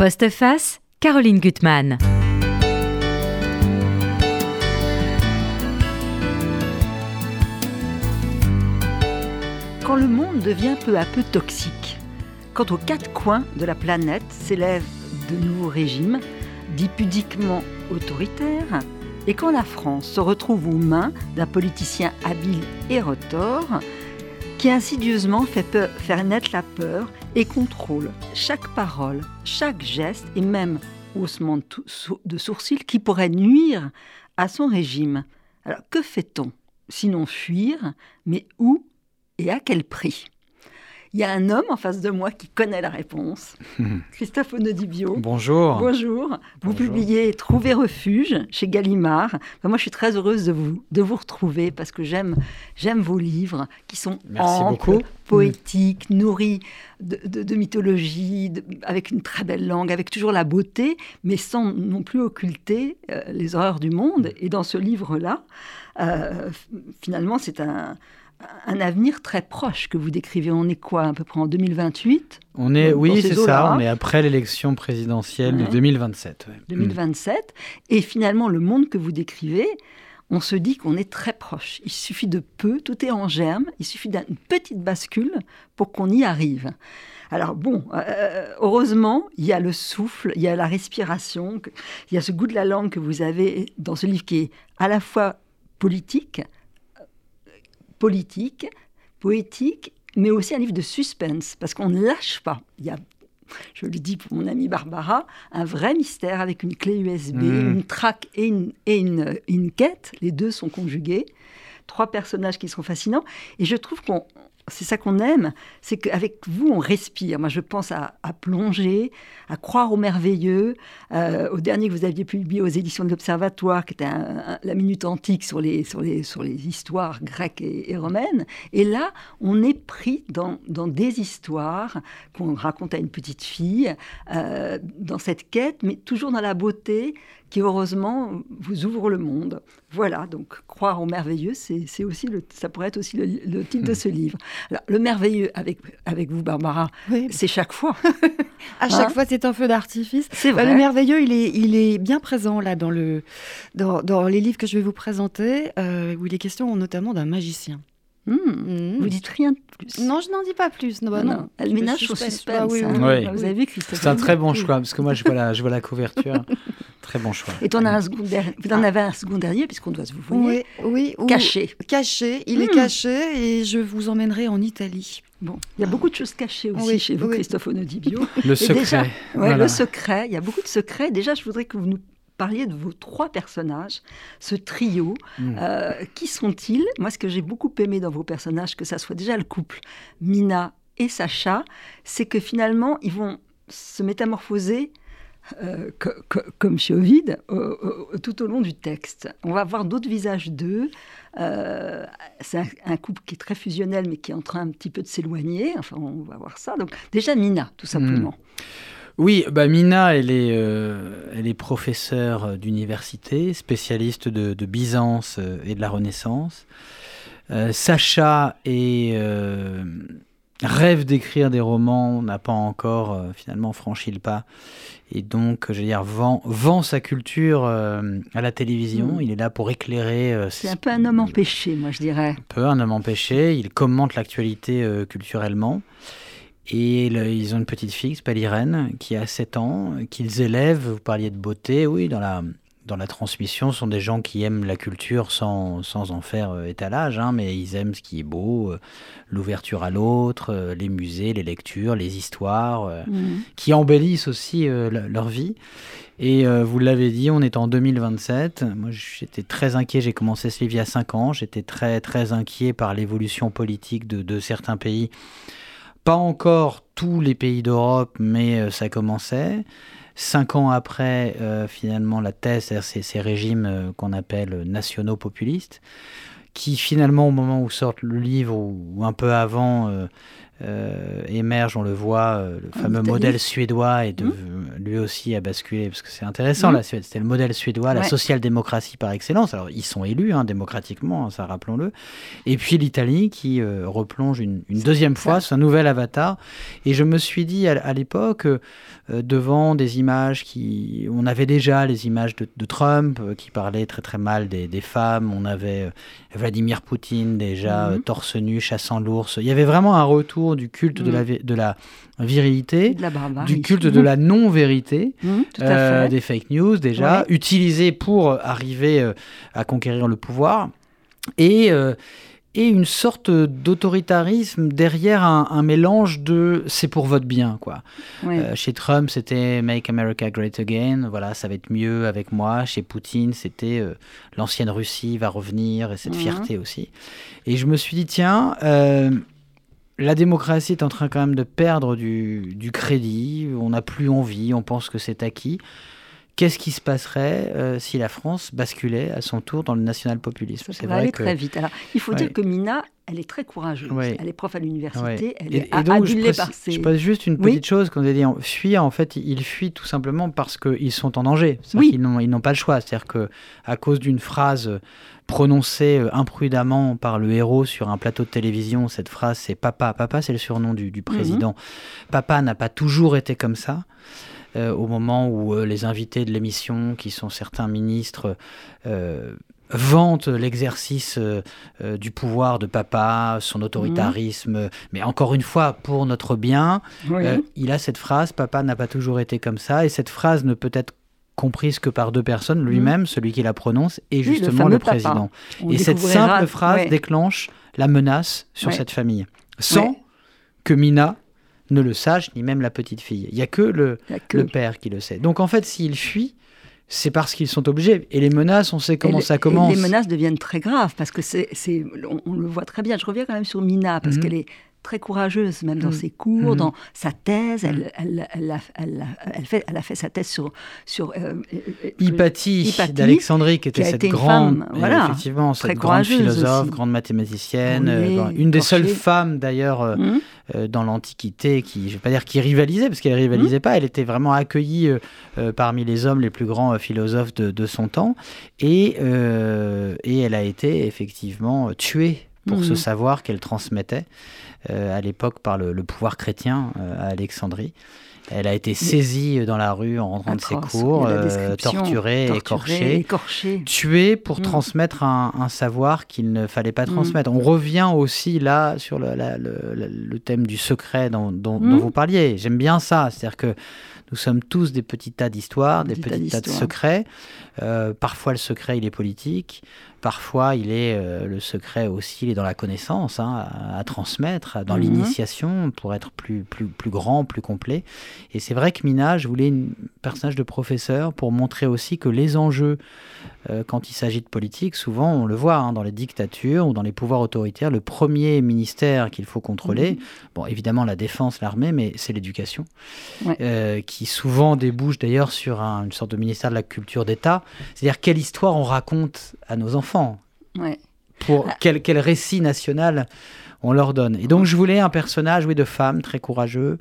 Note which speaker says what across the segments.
Speaker 1: Postface, Caroline Gutmann.
Speaker 2: Quand le monde devient peu à peu toxique, quand aux quatre coins de la planète s'élèvent de nouveaux régimes, dits pudiquement autoritaires, et quand la France se retrouve aux mains d'un politicien habile et retors, qui insidieusement fait faire naître la peur et contrôle chaque parole, chaque geste et même haussement de sourcils qui pourrait nuire à son régime. Alors que fait-on Sinon fuir, mais où et à quel prix? Il y a un homme en face de moi qui connaît la réponse. Christophe Onodibio.
Speaker 3: Bonjour.
Speaker 2: Bonjour. Vous publiez Trouver refuge chez Gallimard. moi, je suis très heureuse de vous, de vous retrouver parce que j'aime, j'aime vos livres qui sont
Speaker 3: Merci beaucoup.
Speaker 2: poétiques, nourris de, mythologie, avec une très belle langue, avec toujours la beauté, mais sans non plus occulter euh, les horreurs du monde. Et dans ce livre-là, euh, finalement, c'est un un avenir très proche que vous décrivez. On est quoi, à peu près en 2028
Speaker 3: On est, oui, c'est ça. On est après l'élection présidentielle de 2027.
Speaker 2: 2027. Et finalement, le monde que vous décrivez, on se dit qu'on est très proche. Il suffit de peu, tout est en germe. Il suffit d'une petite bascule pour qu'on y arrive. Alors bon, euh, heureusement, il y a le souffle, il y a la respiration, il y a ce goût de la langue que vous avez dans ce livre qui est à la fois politique, politique, poétique, mais aussi un livre de suspense, parce qu'on ne lâche pas. Il y a, je le dis pour mon amie Barbara, un vrai mystère avec une clé USB, hmm. une traque et, une, et une, une quête. Les deux sont conjugués. Trois personnages qui sont fascinants. Et je trouve qu'on c'est ça qu'on aime, c'est qu'avec vous, on respire. Moi, je pense à, plonger, à croire au merveilleux, euh, au dernier que vous aviez publié aux éditions de l'Observatoire, qui était la minute antique sur les, sur les, sur les histoires grecques et, romaines. Et là, on est pris dans, dans des histoires qu'on raconte à une petite fille, euh, dans cette quête, mais toujours dans la beauté qui heureusement vous ouvre le monde. Voilà, donc croire au merveilleux, c'est aussi le, ça pourrait être aussi le, titre de hmm. ce livre. Alors, le merveilleux avec, avec vous, Barbara, c'est chaque fois.
Speaker 4: à chaque hein fois, c'est un feu d'artifice. C'est bah, vrai. le merveilleux, il est, il est bien présent là dans, le, dans, dans les livres que je vais vous présenter, euh, où il est question notamment d'un magicien.
Speaker 2: Hmm. Vous dites rien de plus.
Speaker 4: Non, je n'en dis pas plus. Non, bah non.
Speaker 2: Elle ménage suspense.
Speaker 3: oui, hein. Vous avez vu, Christophe C'est un très bon choix, parce que moi, je vois la, je vois la couverture. très bon choix.
Speaker 2: Et en as un second vous en avez un second dernier, puisqu'on doit se vous
Speaker 4: voyez. Oui, oui.
Speaker 2: Caché.
Speaker 4: Caché. Il est hmm. caché et je vous emmènerai en Italie.
Speaker 2: Bon, il y a beaucoup de choses cachées aussi chez vous, Christophe Onodibio.
Speaker 3: Le secret.
Speaker 2: ouais, Le secret. Il y a beaucoup de secrets. Déjà, je voudrais que vous nous parliez de vos trois personnages, ce trio. Hmm. Euh, qui sont-ils? Moi, ce que j'ai beaucoup aimé dans vos personnages, que ça soit déjà le couple Mina et Sacha, c'est que finalement, ils vont se métamorphoser euh, comme chez Ovid, tout au long du texte. On va voir d'autres visages d'eux. Euh, c'est un, couple qui est très fusionnel, mais qui est en train un petit peu de s'éloigner. Enfin, on va voir ça. Donc, déjà, Mina, tout simplement. Hmm.
Speaker 3: Oui, bah Mina, elle est, euh, elle est professeure d'université, spécialiste de, Byzance euh, et de la Renaissance. Euh, Sacha est, rêve d'écrire des romans, n'a pas encore finalement franchi le pas, et donc, je veux dire, vend, vend sa culture à la télévision. Mm. Il est là pour éclairer.
Speaker 2: C'est un peu un homme empêché, moi je dirais.
Speaker 3: Un peu un homme empêché. Il commente l'actualité culturellement. Et ils ont une petite fille qui s'appelle Irène, qui a 7 ans, qu'ils élèvent. Vous parliez de beauté, oui, dans la, dans la transmission, sont des gens qui aiment la culture sans, sans en faire euh, étalage, hein, mais ils aiment ce qui est beau, euh, l'ouverture à l'autre, euh, les musées, les lectures, les histoires, mhm. qui embellissent aussi leur vie. Et vous l'avez dit, on est en 2027. Moi, j'étais très inquiet. J'ai commencé ce livre il y a 5 ans. J'étais très, très inquiet par l'évolution politique de, de certains pays pas encore tous les pays d'Europe, mais ça commençait. Cinq ans après, euh, finalement, la thèse, c'est ces régimes euh, qu'on appelle nationaux populistes, qui finalement, au moment où sort le livre, ou, un peu avant, euh, émerge, on le voit, euh, le fameux modèle suédois et de, mmh. lui aussi a basculé, parce que c'est intéressant, mmh. c'était le modèle suédois, la social-démocratie par excellence. Alors ils sont élus hein, démocratiquement, hein, ça rappelons-le. Et puis l'Italie qui euh, replonge une, deuxième fois son nouvel avatar. Et je me suis dit à, l'époque, devant des images qui... On avait déjà les images de, Trump qui parlait très très mal des, femmes, on avait Vladimir Poutine déjà mmh. torse nu, chassant l'ours. Il y avait vraiment un retour du culte de, la, mm. de la virilité, du culte de la non-vérité, mm, euh, des fake news déjà, utilisés pour arriver euh, à conquérir le pouvoir. Et, euh, et une sorte d'autoritarisme derrière un, mélange de c'est pour votre bien quoi. chez Trump c'était Make America Great Again, voilà ça va être mieux avec moi. Chez Poutine c'était l'ancienne Russie va revenir et cette mm. fierté aussi. Et je me suis dit tiens la démocratie est en train quand même de perdre du, crédit, on n'a plus envie, on pense que c'est acquis. Qu'est-ce qui se passerait euh, si la France basculait à son tour dans le national-populisme
Speaker 2: Ça va aller très vite. Alors, il faut dire que Mina, elle est très courageuse. Elle est prof à l'université. Elle est et donc,
Speaker 3: je, par ses... je pose juste une petite chose. Quand vous avez dit fuir, en fait, ils fuient tout simplement parce qu'ils sont en danger. Oui. Ils n'ont pas le choix. C'est-à-dire qu'à cause d'une phrase prononcée euh, imprudemment par le héros sur un plateau de télévision. Cette phrase, c'est Papa. Papa, c'est le surnom du, mhm. président. Papa n'a pas toujours été comme ça. Euh, au moment où euh, les invités de l'émission, qui sont certains ministres, vantent l'exercice du pouvoir de papa, son autoritarisme, mhm. mais encore une fois, pour notre bien, il a cette phrase, papa n'a pas toujours été comme ça, et cette phrase ne peut être comprise que par deux personnes, lui-même, mmh. celui qui la prononce, et justement le, président. et cette simple phrase déclenche la menace sur cette famille, sans que Mina ne le sache, ni même la petite fille. Il n'y a que le, le père qui le sait. Donc en fait, s'il fuit, c'est parce qu'ils sont obligés. Et les menaces, on sait comment ça commence.
Speaker 2: les menaces deviennent très graves parce que c'est, on, le voit très bien. Je reviens quand même sur Mina parce mmh. qu'elle est très courageuse, même dans mm. ses cours, mm. dans sa thèse. Elle, mm. elle, elle, a, elle, fait, elle a fait sa thèse sur... sur euh,
Speaker 3: euh Hypatie, d'Alexandrie, qui était cette grande, voilà, effectivement, cette grande philosophe, grande mathématicienne, euh, une des seules femmes d'ailleurs euh, dans l'Antiquité qui, je ne vais pas dire qui rivalisait, parce qu'elle ne rivalisait pas, elle était vraiment accueillie parmi les hommes les plus grands philosophes de, de son temps, et, et elle a été effectivement tuée pour ce savoir qu'elle transmettait. Euh, à l'époque par le, pouvoir chrétien euh, à Alexandrie. Elle a été saisie dans la rue en rentrant de ses cours, euh, torturée, écorchée, tuée pour mm. transmettre un, savoir qu'il ne fallait pas mm. transmettre. On revient aussi là sur le, thème du secret dont, mm. vous parliez. J'aime bien ça, c'est-à-dire que nous sommes tous des petits tas d'histoires, des petits tas de secrets. Parfois le secret il est politique, Parfois, il est euh, le secret aussi, il est dans la connaissance hein, à, transmettre, dans mhm. l'initiation pour être plus, plus, plus grand, plus complet. Et c'est vrai que Mina, je voulais un personnage de professeur pour montrer aussi que les enjeux, euh, quand il s'agit de politique, souvent on le voit hein, dans les dictatures ou dans les pouvoirs autoritaires, le premier ministère qu'il faut contrôler, mhm. bon évidemment la défense, l'armée, mais c'est l'éducation, euh, qui souvent débouche d'ailleurs sur une sorte de ministère de la culture d'État. C'est-à-dire quelle histoire on raconte à nos enfants pour ah. quel, quel récit national on leur donne. Et donc je voulais un personnage, oui, de femme très courageux,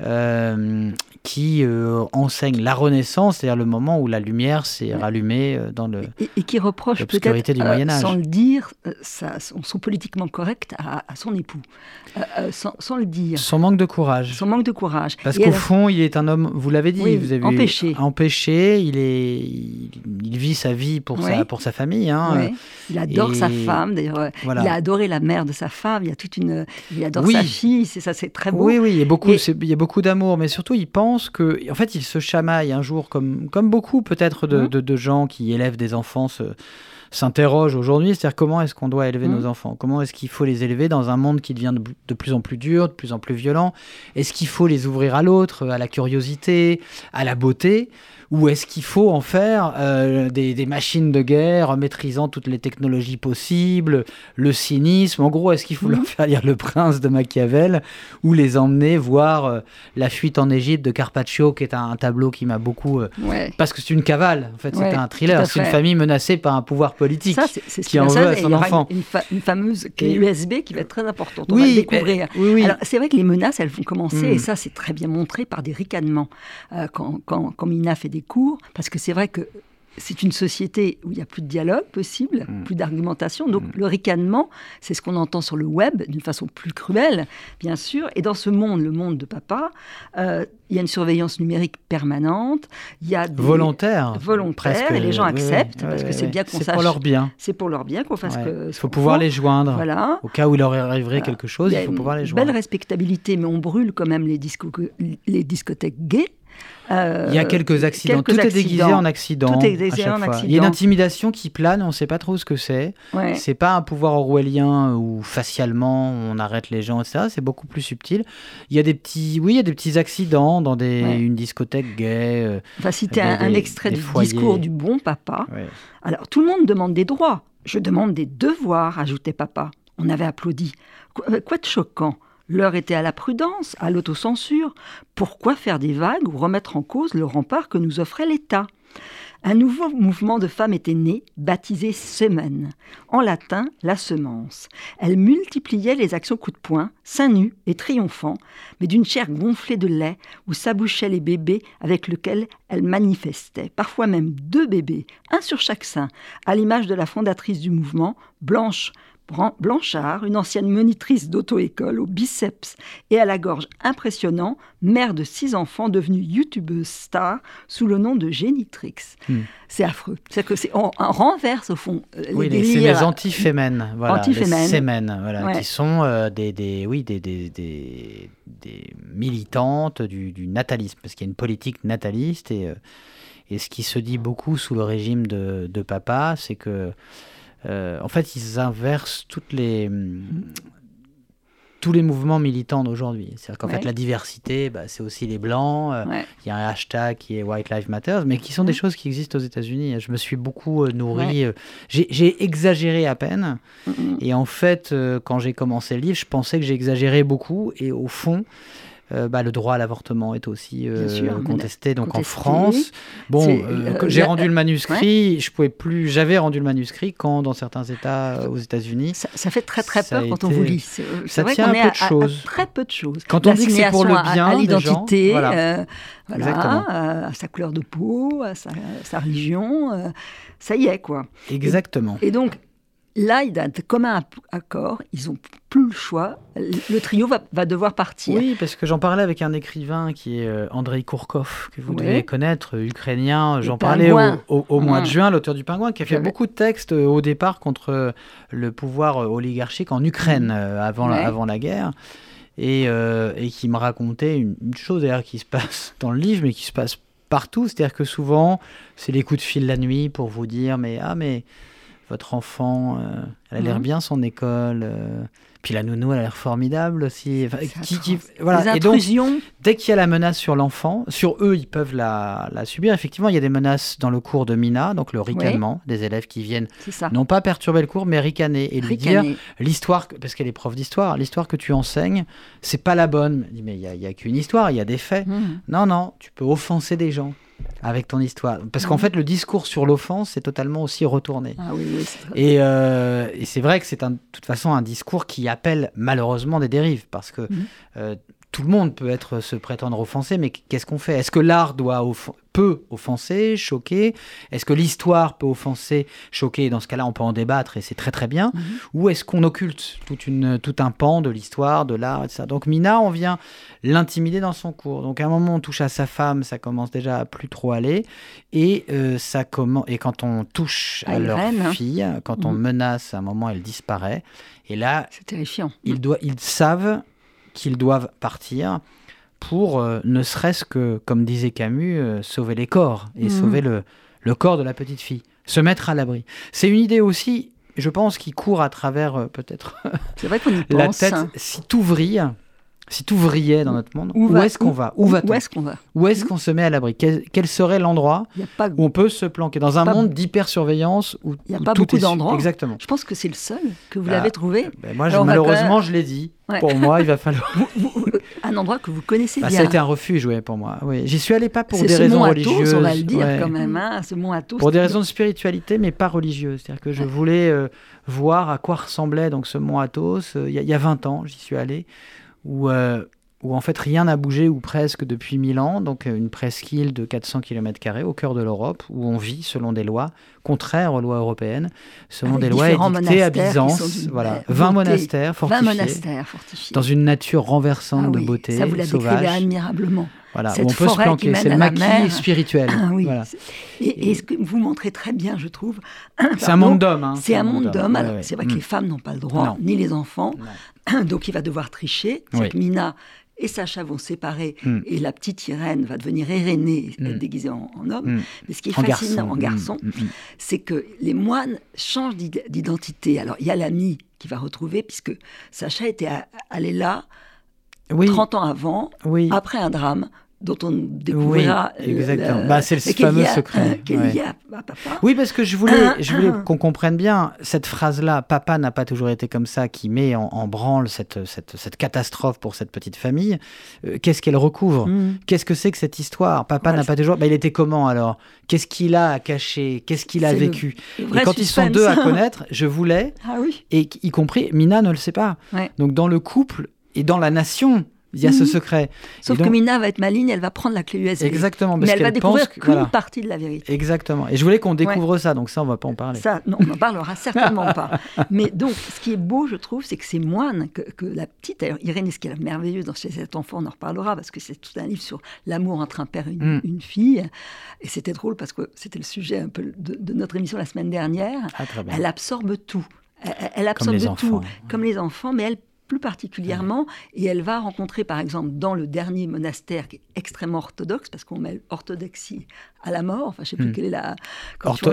Speaker 3: euh, qui euh, enseigne la Renaissance, c'est-à-dire le moment où la lumière s'est rallumée euh, dans le
Speaker 2: et, qui reproche peut-être du Moyen Âge, sans le dire, son, politiquement correct à, son épout, sans, le dire.
Speaker 3: Son manque de courage.
Speaker 2: Son manque de courage.
Speaker 3: Parce qu'au fond, il est un homme, vous l'avez dit, vous avez
Speaker 2: empêché.
Speaker 3: empêché. Il est, il, vit sa vie pour sa pour sa famille. Hein,
Speaker 2: Il adore sa femme. D'ailleurs, il a adoré la mère de sa femme. Il y a toute une, il adore sa fille. C'est ça, c'est très beau.
Speaker 3: Oui, oui, il y a beaucoup, il y a beaucoup d'amour, mais surtout il pense que, en fait, il se chamaille un jour, comme, comme beaucoup peut-être de, mmh. de, gens qui élèvent des enfants s'interrogent aujourd'hui, c'est-à-dire comment est-ce qu'on doit élever mmh. nos enfants? Comment est-ce qu'il faut les élever dans un monde qui devient de, de, plus en plus dur, de plus en plus violent? Est-ce qu'il faut les ouvrir à l'autre, à la curiosité, à la beauté? Ou est-ce qu'il faut en faire euh, des, machines de guerre maîtrisant toutes les technologies possibles, le cynisme? En gros, est-ce qu'il faut leur mhm. faire lire Le Prince de Machiavel ou les emmener voir euh, La fuite en Égypte de Carpaccio, qui est un, tableau qui m'a beaucoup... Euh, parce que c'est une cavale, en fait, c'est un thriller. C'est une famille menacée par un pouvoir politique
Speaker 2: c'est
Speaker 3: qui en veut à son enfant.
Speaker 2: Une, une, fameuse clé USB qui va être très importante. On oui, va le découvrir. oui, Alors, c'est vrai que les menaces, elles vont commencer, et hmm. ça, c'est très bien montré par des ricanements euh, quand, quand, quand Mina fait des cours, parce que c'est vrai que c'est une société où il n'y a plus de dialogue possible, mm. plus d'argumentation. Donc mm. le ricanement, c'est ce qu'on entend sur le web d'une façon plus cruelle, bien sûr. Et dans ce monde, le monde de papa, euh, il y a une surveillance numérique permanente. Il y a
Speaker 3: des volontaire,
Speaker 2: volontaire, et les gens acceptent parce que c'est bien qu'on sache.
Speaker 3: C'est pour leur bien.
Speaker 2: C'est pour leur bien qu'on fasse que.
Speaker 3: Il faut pouvoir les joindre. Voilà. Au cas où il leur arriverait quelque chose, il, faut pouvoir les joindre.
Speaker 2: Belle respectabilité, mais on brûle quand même les, les discothèques gays.
Speaker 3: Euh, il y a quelques accidents. tout est déguisé en accident.
Speaker 2: Tout est déguisé en accident.
Speaker 3: Il y a une intimidation qui plane, on ne sait pas trop ce que c'est. Ouais. C'est pas un pouvoir orwellien où facialement on arrête les gens, etc. C'est beaucoup plus subtil. Il y a des petits, oui, il y a des petits accidents dans des, une discothèque gay.
Speaker 2: Euh, va citer un, extrait du discours du bon papa. Alors tout le monde demande des droits. Je demande des devoirs, ajoutait papa. On avait applaudi. quoi de choquant? L'heure était à la prudence, à l'autocensure. Pourquoi faire des vagues ou remettre en cause le rempart que nous offrait l'État? Un nouveau mouvement de femmes était né, baptisé Semen, en latin la semence. Elles multipliaient les actions coup de poing, seins nus et triomphants, mais d'une chair gonflée de lait où s'abouchaient les bébés avec lesquels elles manifestaient, parfois même deux bébés, un sur chaque sein, à l'image de la fondatrice du mouvement, Blanche Blanchard, une ancienne monitrice d'auto-école au biceps et à la gorge impressionnant, mère de six enfants, devenue youtubeuse star sous le nom de Génitrix. Hmm. C'est affreux. C'est que c'est on, renverse au fond
Speaker 3: euh, oui, les C'est les anti-fémènes, voilà, voilà, qui sont euh, des, des, oui, des, des, des, militantes du, du, natalisme, parce qu'il y a une politique nataliste et, euh, et ce qui se dit beaucoup sous le régime de, de papa, c'est que euh, en fait, ils inversent toutes les, tous les mouvements militants d'aujourd'hui. C'est-à-dire qu'en fait, la diversité, bah, c'est aussi les blancs. Euh, il y a un hashtag qui est White Lives Matter, mais qui sont des choses qui existent aux États-Unis. Je me suis beaucoup euh, nourri. j'ai exagéré à peine. Et en fait, quand j'ai commencé le livre, je pensais que j'exagérais beaucoup. Et au fond, euh, bah, le droit à l'avortement est aussi euh, contesté. Donc en France, bon, euh, j'ai rendu le manuscrit. Je pouvais plus. J'avais rendu le manuscrit quand, dans certains États aux États-Unis,
Speaker 2: ça, fait très très peur quand on vous lit.
Speaker 3: Ça vrai tient un peu de choses.
Speaker 2: très peu de choses.
Speaker 3: Quand on dit que c'est pour le bien,
Speaker 2: à, l'identité, voilà. à sa couleur de peau, à sa, sa religion, ça y est quoi.
Speaker 3: Exactement.
Speaker 2: et donc Là, il a commun accord, ils n'ont plus le choix. Le trio va, devoir partir.
Speaker 3: Oui, parce que j'en parlais avec un écrivain qui est euh, Andrei Kourkov, que vous devez connaître, euh, ukrainien. J'en parlais au, mois de juin, l'auteur du Pingouin, qui a fait beaucoup de textes euh, au départ contre le pouvoir oligarchique en Ukraine avant, la, avant la guerre. Et, qui me racontait une, une chose d'ailleurs qui se passe dans le livre, mais qui se passe partout. C'est-à-dire que souvent, c'est les coups de fil la nuit pour vous dire mais ah mais votre enfant, euh, elle a l'air bien son école. Euh, puis la nounou, elle a l'air formidable aussi.
Speaker 2: voilà. Et donc,
Speaker 3: dès qu'il y a la menace sur l'enfant, sur eux, ils peuvent la, subir. Effectivement, il y a des menaces dans le cours de Mina, donc le ricanement, des élèves qui viennent non pas perturber le cours, mais ricaner et lui dire l'histoire, parce qu'elle est prof d'histoire, l'histoire que tu enseignes, c'est pas la bonne. Mais il n'y a, qu'une histoire, il y a des faits. Mmh. Non, non, tu peux offenser des gens avec ton histoire. Parce qu'en mhm. fait, le discours sur l'offense est totalement aussi retourné.
Speaker 2: Ah oui,
Speaker 3: euh, et, c'est vrai que c'est de toute façon un discours qui appelle malheureusement des dérives. Parce que mhm. euh, tout le monde peut être se prétendre offensé, mais qu'est-ce qu'on fait? Est-ce que l'art doit peut offenser, choquer? Est-ce que l'histoire peut offenser, choquer? Dans ce cas-là, on peut en débattre et c'est très très bien. Mhm. Ou est-ce qu'on occulte toute une, tout un pan de l'histoire, de l'art, etc. Donc Mina, on vient l'intimider dans son cours. Donc à un moment, on touche à sa femme, ça commence déjà à plus trop aller. Et, euh, ça commence, et quand on touche à, leur hein. fille, quand on mhm. menace, à un moment, elle disparaît. Et là,
Speaker 2: c'est terrifiant.
Speaker 3: Ils, doivent, ils savent qu'ils doivent partir pour, euh, ne serait-ce que, comme disait Camus, euh, sauver les corps et mhm. sauver le, le, corps de la petite fille, se mettre à l'abri. C'est une idée aussi, je pense, qui court à travers euh, peut-être
Speaker 2: la
Speaker 3: tête. Si tout vrille, si tout vrillait dans notre monde, où, est-ce qu'on va? Où va-t-on?
Speaker 2: Où est-ce qu'on va?
Speaker 3: Où est-ce qu'on se met à l'abri? Quel, serait l'endroit où on peut se planquer? Dans un monde d'hypersurveillance où
Speaker 2: il n'y a pas beaucoup d'endroits.
Speaker 3: Exactement.
Speaker 2: Je pense que c'est le seul que vous bah, l'avez trouvé.
Speaker 3: Ben moi, malheureusement, je l'ai dit. Pour moi, il va falloir.
Speaker 2: un endroit que vous connaissez
Speaker 3: bah,
Speaker 2: bien.
Speaker 3: Ça a été un refuge, oui, pour moi. Oui. J'y suis allé pas pour des raisons religieuses.
Speaker 2: on va le dire quand même, hein, ce mont Athos.
Speaker 3: Pour des raisons de spiritualité, mais pas religieuses. C'est-à-dire que je voulais euh, voir à quoi ressemblait donc ce mont Athos. Euh, il y, a 20 ans, j'y suis allé, où euh, où en fait rien n'a bougé ou presque depuis 1000 ans, donc euh, une presqu'île de 400 km au cœur de l'Europe, où on vit selon des lois contraires aux lois européennes, selon des lois édictées à Byzance. Voilà, 20 monastères fortifiés, 20 monastères fortifiés, dans une nature renversante ah de beauté
Speaker 2: ça vous la
Speaker 3: sauvage.
Speaker 2: admirablement.
Speaker 3: Voilà, où on peut se planquer, c'est le maquis spirituel.
Speaker 2: Ah, oui. et, ce que vous montrez très bien, je trouve.
Speaker 3: C'est un monde d'hommes. Hein.
Speaker 2: C'est un monde d'hommes. C'est vrai que les mm. femmes n'ont pas le droit, ni les enfants. Donc il va devoir tricher. Cette Mina et Sacha vont se séparer hmm. et la petite Irène va devenir Irénée, hmm. déguisée en, homme. Mais ce qui est fascinant en garçon, c'est que les moines changent d'identité. Alors il y a l'ami qui va retrouver, puisque Sacha était allé là 30 ans avant, après un drame dont on découvrira.
Speaker 3: Oui, exactement. Bah, c'est le fameux secret. Oui, parce que je voulais, je voulais qu'on comprenne bien cette phrase-là. Papa n'a pas toujours été comme ça, qui met en, branle cette, cette, cette, catastrophe pour cette petite famille. Euh, qu'est-ce qu'elle recouvre? Mm. Qu'est-ce que c'est que cette histoire? Papa n'a pas toujours. Bah, il était comment alors? Qu'est-ce qu'il a à cacher? Qu'est-ce qu'il a vécu? Et quand ils sont deux à connaître, je voulais,
Speaker 2: ah, oui.
Speaker 3: et y compris Mina ne le sait pas. Donc dans le couple et dans la nation, il y a ce mhm. secret.
Speaker 2: Sauf que Mina va être maligne, elle va prendre la clé USB.
Speaker 3: Exactement.
Speaker 2: mais elle va découvrir qu'une partie de la vérité.
Speaker 3: Exactement. Et je voulais qu'on découvre ça, donc ça, on va pas en parler.
Speaker 2: Ça, non, on n'en parlera certainement pas. Mais donc, ce qui est beau, je trouve, c'est que ces moines, que, la petite, d'ailleurs, Irène, ce qui est merveilleux dans cet enfant, on en reparlera, parce que c'est tout un livre sur l'amour entre un père et une, mm. fille. Et c'était drôle parce que c'était le sujet un peu de, notre émission la semaine dernière.
Speaker 3: Ah,
Speaker 2: elle absorbe tout. Elle, absorbe tout, comme les enfants, mais elle plus particulièrement, et elle va rencontrer par exemple dans le dernier monastère qui est extrêmement orthodoxe, parce qu'on met l'orthodoxie à la mort, enfin je ne sais plus hmm. quelle est la...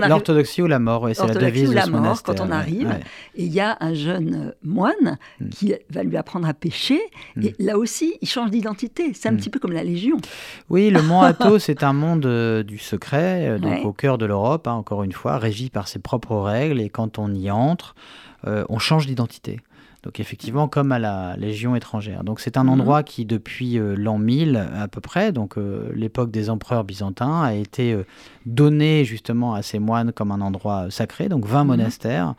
Speaker 3: L'orthodoxie ou la mort, c'est la devise ou la mort
Speaker 2: quand on arrive, et il y a un jeune moine hmm. qui va lui apprendre à pêcher, hmm. et là aussi il change d'identité, c'est un petit peu comme la Légion.
Speaker 3: Oui, le mont Athos c'est un monde euh, du secret, euh, donc au cœur de l'Europe, hein, encore une fois, régi par ses propres règles, et quand on y entre, euh, on change d'identité. Donc effectivement, comme à la Légion étrangère. Donc c'est un mhm. endroit qui, depuis euh, l'an 1000 à peu près, donc euh, l'époque des empereurs byzantins, a été euh, donné justement à ces moines comme un endroit sacré, donc 20 mhm. monastères.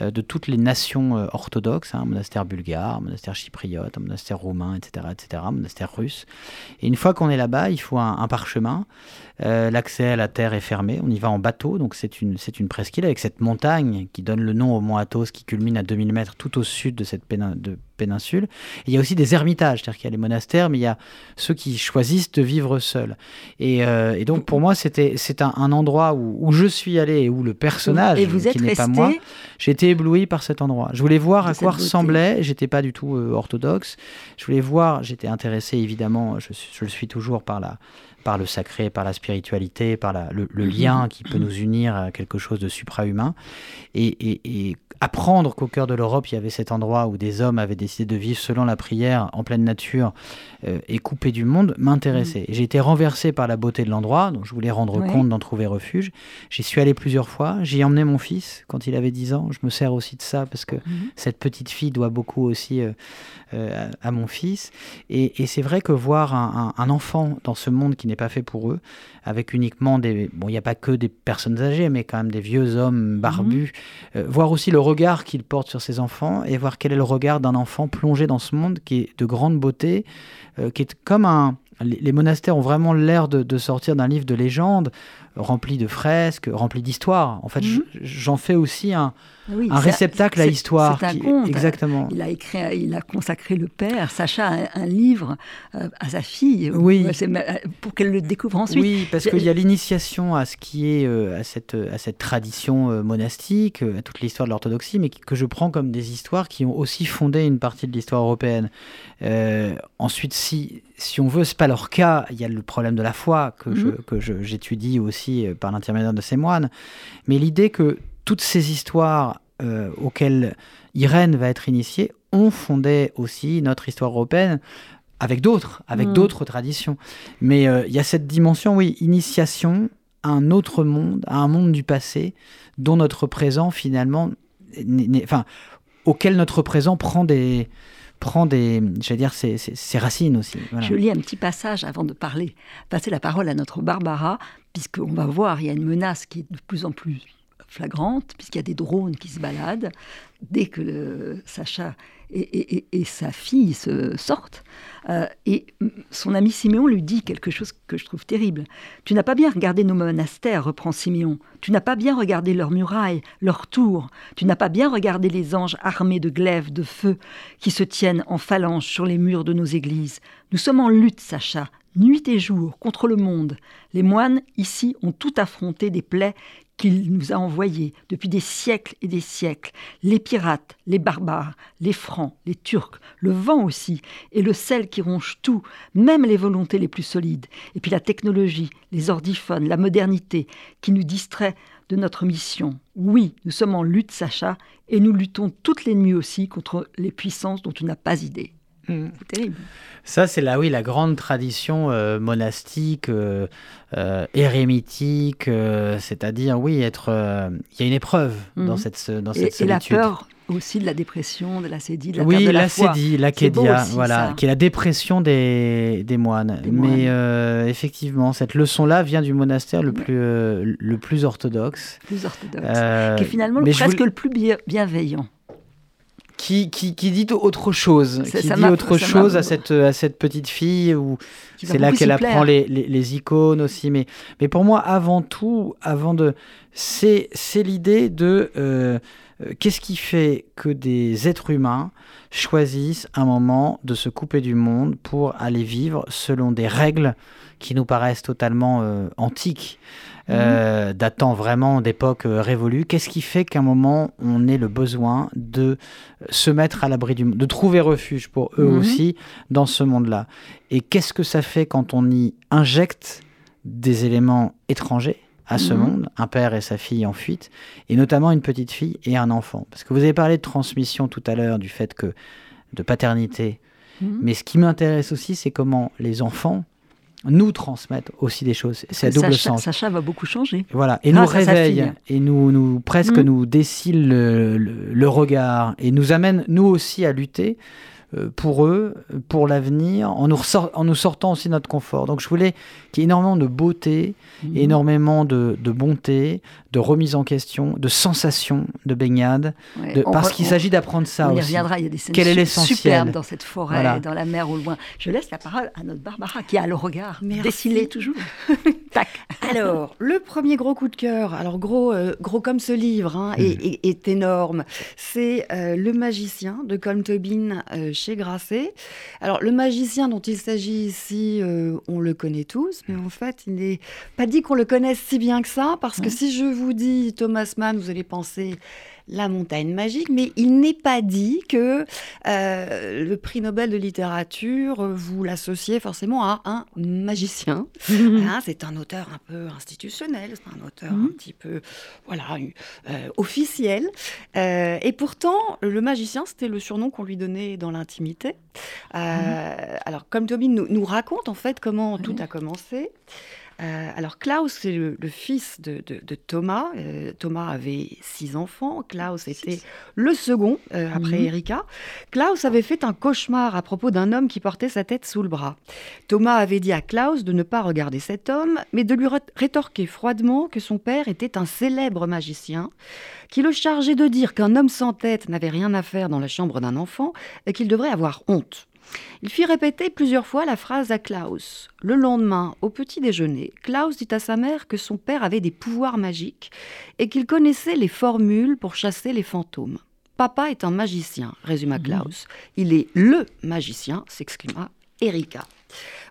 Speaker 3: Euh, de toutes les nations euh, orthodoxes, hein, monastère bulgare, un monastère chypriote, un monastère roumain, etc., etc., monastère russe. Et une fois qu'on est là-bas, il faut un, parchemin. Euh, l'accès à la terre est fermé. On y va en bateau, donc c'est une, une presqu'île avec cette montagne qui donne le nom au mont Athos, qui culmine à 2000 mètres tout au sud de cette de péninsule. il y a aussi des ermitages, c'est-à-dire qu'il y a les monastères, mais il y a ceux qui choisissent de vivre seuls. Et, donc pour moi, c'était c'est un, endroit où, je suis allé et où le personnage, qui n'est pas moi, j'ai été ébloui par cet endroit. Je voulais voir à quoi ressemblait. J'étais pas du tout euh, orthodoxe. Je voulais voir. J'étais intéressé évidemment. Je, je, le suis toujours par la par le sacré, par la spiritualité, par le, mhm. lien qui peut nous unir à quelque chose de suprahumain. Et, et, apprendre qu'au cœur de l'Europe, il y avait cet endroit où des hommes avaient décidé de vivre selon la prière, en pleine nature, euh, et coupés du monde, m'intéressait. Mhm. J'ai été renversé par la beauté de l'endroit, donc je voulais rendre compte d'en trouver refuge. J'y suis allé plusieurs fois. J'y ai emmené mon fils quand il avait 10 ans. Je me sers aussi de ça parce que mhm. cette petite fille doit beaucoup aussi euh, euh, à mon fils. Et, c'est vrai que voir un, un enfant dans ce monde qui n'est pas fait pour eux, avec uniquement des... Bon, il n'y a pas que des personnes âgées, mais quand même des vieux hommes barbus. Mhm. Euh, voir aussi le regard qu'ils portent sur ces enfants et voir quel est le regard d'un enfant plongé dans ce monde qui est de grande beauté, euh, qui est comme un... Les, monastères ont vraiment l'air de, sortir d'un livre de légende, rempli de fresques, rempli d'histoires. En fait, mhm. j'en fais aussi un, un réceptacle à histoire.
Speaker 2: C'est un conte. Exactement. Il a écrit, il a consacré le père, Sacha, un, un livre euh, à sa fille.
Speaker 3: Oui.
Speaker 2: Pour qu'elle le découvre ensuite.
Speaker 3: Oui, parce qu'il y a l'initiation à ce qui est euh, à cette à cette tradition euh, monastique, à toute l'histoire de l'orthodoxie, mais que je prends comme des histoires qui ont aussi fondé une partie de l'histoire européenne. ensuite, si si on veut, c'est pas leur cas. Il y a le problème de la foi que je mhm. j'étudie aussi par l'intermédiaire de ces moines, mais l'idée que toutes ces histoires euh, auxquelles Irène va être initiée on fondait aussi notre histoire européenne avec d'autres, avec mm. d'autres traditions. Mais euh, il y a cette dimension, oui, initiation à un autre monde, à un monde du passé, dont notre présent finalement, enfin, auquel notre présent prend des, prend des, dire, ses, racines aussi.
Speaker 2: Je lis un petit passage avant de parler, passer la parole à notre Barbara, puisqu'on va voir, il y a une menace qui est de plus en plus flagrante, puisqu'il y a des drones qui se baladent. Dès que le, Sacha et, sa fille se sortent. Euh, et son ami Siméon lui dit quelque chose que je trouve terrible. Tu n'as pas bien regardé nos monastères, reprend Siméon. Tu n'as pas bien regardé leurs murailles, leurs tours. Tu n'as pas bien regardé les anges armés de glaives, de feu, qui se tiennent en phalange sur les murs de nos églises. Nous sommes en lutte, Sacha, nuit et jour, contre le monde. Les moines, ici, ont tout affronté des plaies qu'il nous a envoyés depuis des siècles et des siècles, les pirates, les barbares, les francs, les turcs, le vent aussi, et le sel qui ronge tout, même les volontés les plus solides, et puis la technologie, les ordiphones, la modernité, qui nous distrait de notre mission. Oui, nous sommes en lutte, Sacha, et nous luttons toutes les nuits aussi contre les puissances dont tu n'as pas idée.
Speaker 3: Mm. C'est terrible. Ça, c'est là, oui, la grande tradition euh, monastique, euh, euh, érémitique, c'est-à-dire, oui, être. Il y a une épreuve dans mm. cette, dans cette
Speaker 2: solitude. Et la peur aussi de la dépression, de la sédie, de la
Speaker 3: oui,
Speaker 2: de
Speaker 3: la,
Speaker 2: la
Speaker 3: sédie, la voilà, qui est la dépression des, des moines. Mais effectivement, cette leçon-là vient du monastère le plus, le plus orthodoxe.
Speaker 2: Plus orthodoxe. qui est finalement presque le plus bienveillant
Speaker 3: qui, qui, qui, dit autre chose, qui dit autre chose à cette, à cette petite fille, où c'est là qu'elle apprend les, les, les, icônes aussi. Mais, mais pour moi, avant tout, avant de, c'est l'idée de euh, qu'est-ce qui fait que des êtres humains choisissent un moment de se couper du monde pour aller vivre selon des règles qui nous paraissent totalement euh, antiques. Euh, datant vraiment d'époques euh, révolues? Qu'est-ce qui fait qu'à un moment, on ait le besoin de se mettre à l'abri du monde, de trouver refuge pour eux mhm. aussi dans ce monde-là? Et qu'est-ce que ça fait quand on y injecte des éléments étrangers? À ce mhm. monde, un père et sa fille en fuite, et notamment une petite fille et un enfant. Parce que vous avez parlé de transmission tout à l'heure, du fait que de paternité, mhm. mais ce qui m'intéresse aussi, c'est comment les enfants nous transmettent aussi des choses. C'est à double sens.
Speaker 2: Sacha va beaucoup changer.
Speaker 3: Voilà, et nous réveille, et nous, nous presque mm. nous décile le, regard, et nous amène nous aussi à lutter pour eux, pour l'avenir, en, nous en nous sortant aussi de notre confort. Donc je voulais qu'il y ait énormément de beauté, mhm. énormément de, bonté, de remise en question, de sensations de baignade, parce qu'il s'agit d'apprendre ça
Speaker 2: on
Speaker 3: aussi.
Speaker 2: y reviendra, il y a des scènes superbes dans cette forêt, dans la mer au loin. Je laisse la parole à notre Barbara, qui a le regard décilé toujours.
Speaker 4: Tac. Alors, le premier gros coup de cœur, alors gros, euh, gros comme ce livre, hein, est, énorme, c'est euh, Le magicien de Colm Tobin chez Grasset. Alors, le magicien dont il s'agit ici, euh, on le connaît tous, mais en fait, il n'est pas dit qu'on le connaisse si bien que ça, parce que si je vous dis Thomas Mann, vous allez penser la montagne magique, mais il n'est pas dit que euh, le prix Nobel de littérature, euh, vous l'associez forcément à un magicien. Hein, c'est un auteur un peu institutionnel, c'est un auteur un petit peu voilà, euh, officiel. et pourtant, le magicien, c'était le surnom qu'on lui donnait dans l'intimité. Alors, comme Tobin nous, nous, raconte en fait comment tout a commencé. Euh, alors Klaus, c'est le, fils de, Thomas. Euh, Thomas avait six enfants. Klaus était le second euh, après mhm. Erika. Klaus avait fait un cauchemar à propos d'un homme qui portait sa tête sous le bras. Thomas avait dit à Klaus de ne pas regarder cet homme, mais de lui rétorquer froidement que son père était un célèbre magicien, qui le chargeait de dire qu'un homme sans tête n'avait rien à faire dans la chambre d'un enfant et qu'il devrait avoir honte. Il fit répéter plusieurs fois la phrase à Klaus. Le lendemain, au petit déjeuner, Klaus dit à sa mère que son père avait des pouvoirs magiques et qu'il connaissait les formules pour chasser les fantômes. Papa est un magicien, résuma mmh. Klaus. Il est LE magicien, s'exclama Erika.